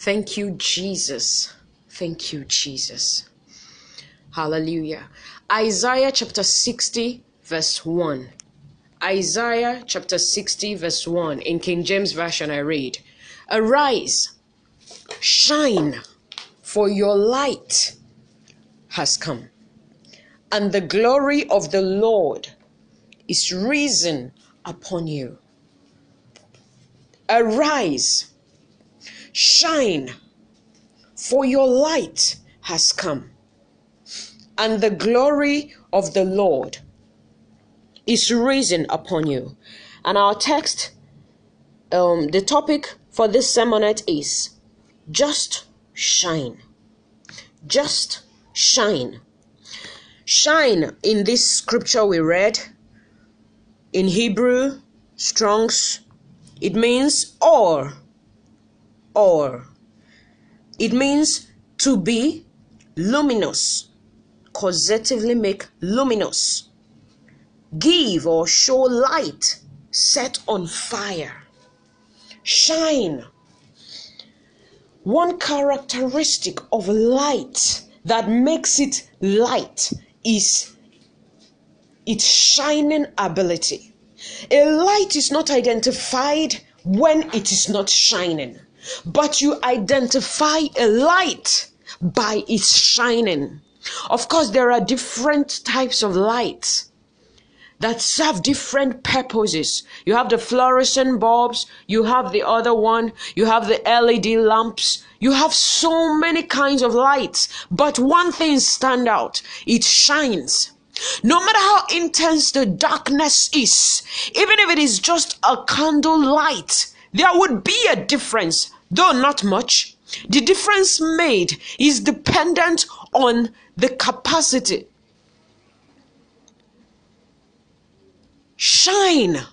Thank you, Jesus. Thank you, Jesus. Hallelujah. Isaiah chapter 60, verse 1. Isaiah chapter 60, verse 1. In King James Version, I read Arise, shine, for your light has come, and the glory of the Lord is risen upon you. Arise, shine, for your light has come, and the glory of the Lord is risen upon you. And our text, um, the topic for this sermonette is just shine. Just shine. Shine in this scripture we read in Hebrew, Strong's, it means or. Or. It means to be luminous, causatively make luminous, give or show light, set on fire, shine. One characteristic of light that makes it light is its shining ability. A light is not identified when it is not shining, but you identify a light by its shining. Of course, there are different types of lights that serve different purposes. You have the fluorescent bulbs, you have the other one, you have the LED lamps, you have so many kinds of lights, but one thing stand out, it shines. No matter how intense the darkness is, even if it is just a candle light, there would be a difference, though not much. The difference made is dependent on the capacity. Shine.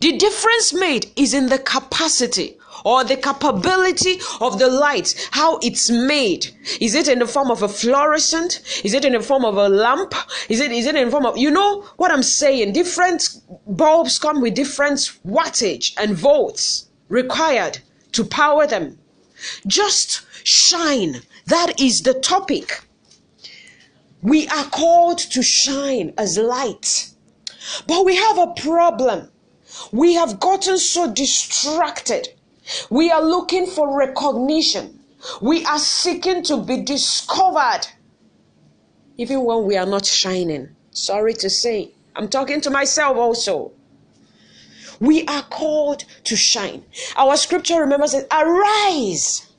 The difference made is in the capacity or the capability of the light, how it's made. Is it in the form of a fluorescent? Is it in the form of a lamp? Is it is it in the form of you know what I'm saying? Different bulbs come with different wattage and volts required to power them. Just shine. That is the topic. We are called to shine as light. But we have a problem. We have gotten so distracted we are looking for recognition. We are seeking to be discovered. Even when we are not shining. Sorry to say. I'm talking to myself also. We are called to shine. Our scripture remember says, Arise,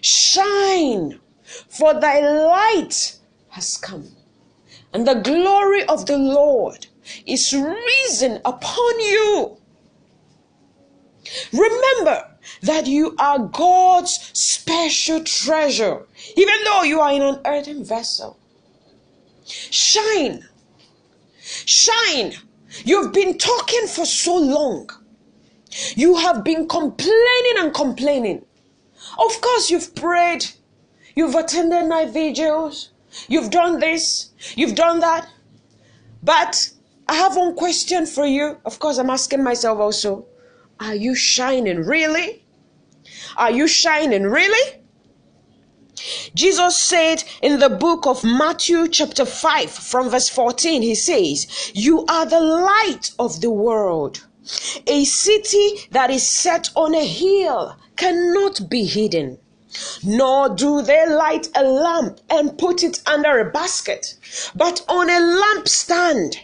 shine, for thy light has come, and the glory of the Lord is risen upon you. Remember, that you are God's special treasure, even though you are in an earthen vessel. Shine. Shine. You've been talking for so long. You have been complaining and complaining. Of course, you've prayed. You've attended night vigils. You've done this. You've done that. But I have one question for you. Of course, I'm asking myself also. Are you shining really? Are you shining really? Jesus said in the book of Matthew, chapter 5, from verse 14, he says, You are the light of the world. A city that is set on a hill cannot be hidden. Nor do they light a lamp and put it under a basket, but on a lampstand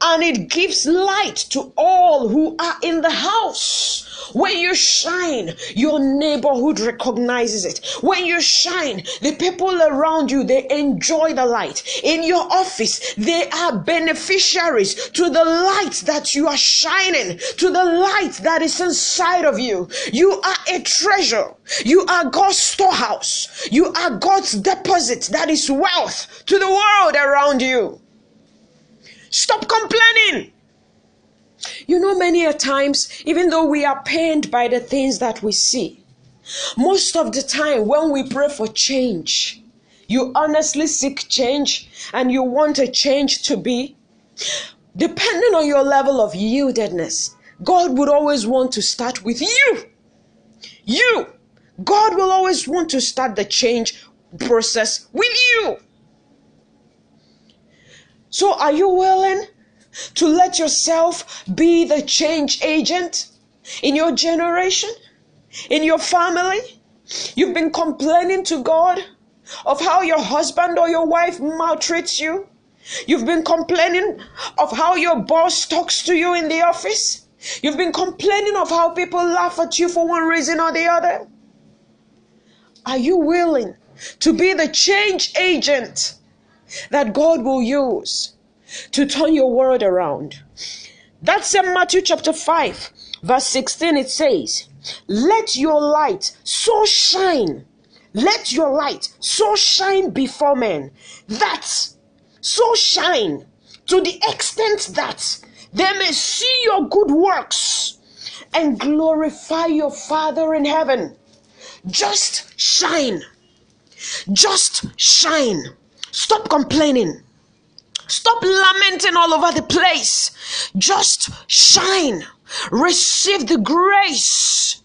and it gives light to all who are in the house. When you shine, your neighborhood recognizes it. When you shine, the people around you, they enjoy the light. In your office, they are beneficiaries to the light that you are shining, to the light that is inside of you. You are a treasure. You are God's storehouse. You are God's deposit that is wealth to the world around you. Stop complaining. You know, many a times, even though we are pained by the things that we see, most of the time when we pray for change, you honestly seek change and you want a change to be, depending on your level of yieldedness, God would always want to start with you. You. God will always want to start the change process with you. So, are you willing to let yourself be the change agent in your generation, in your family? You've been complaining to God of how your husband or your wife maltreats you. You've been complaining of how your boss talks to you in the office. You've been complaining of how people laugh at you for one reason or the other. Are you willing to be the change agent that God will use to turn your world around? That's in Matthew chapter 5, verse 16. It says, Let your light so shine, let your light so shine before men that so shine to the extent that they may see your good works and glorify your Father in heaven. Just shine. Just shine. Stop complaining. Stop lamenting all over the place. Just shine. Receive the grace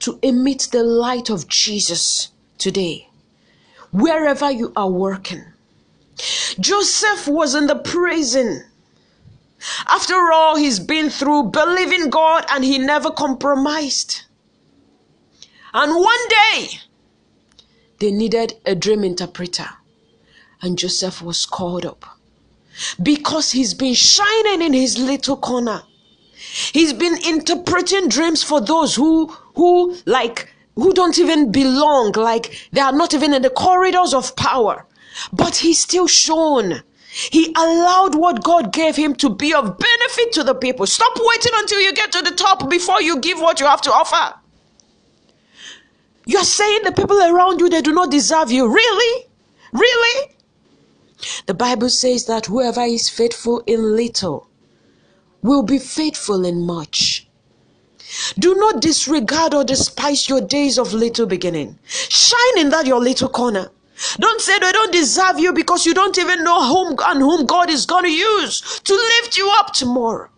to emit the light of Jesus today, wherever you are working. Joseph was in the prison. After all, he's been through believing God and he never compromised. And one day, they needed a dream interpreter, and Joseph was called up because he's been shining in his little corner. He's been interpreting dreams for those who, who like, who don't even belong, like they are not even in the corridors of power. But he still shone. He allowed what God gave him to be of benefit to the people. Stop waiting until you get to the top before you give what you have to offer. You're saying the people around you they do not deserve you. Really? Really? The Bible says that whoever is faithful in little will be faithful in much. Do not disregard or despise your days of little beginning. Shine in that your little corner. Don't say they don't deserve you because you don't even know whom and whom God is going to use to lift you up tomorrow.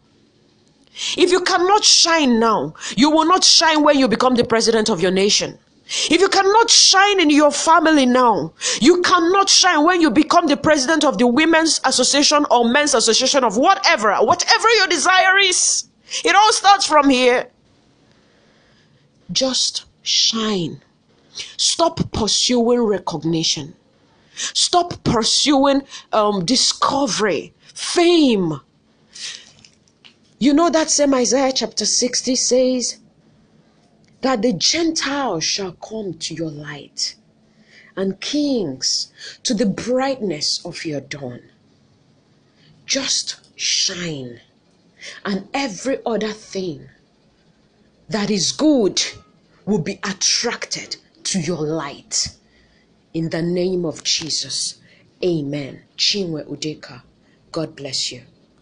If you cannot shine now, you will not shine when you become the president of your nation. If you cannot shine in your family now, you cannot shine when you become the president of the women's association or men's association of whatever, whatever your desire is. It all starts from here. Just shine. Stop pursuing recognition. Stop pursuing um, discovery, fame. You know that same Isaiah chapter 60 says that the Gentiles shall come to your light and kings to the brightness of your dawn. Just shine, and every other thing that is good will be attracted to your light. In the name of Jesus, amen. Chinwe Udeka, God bless you.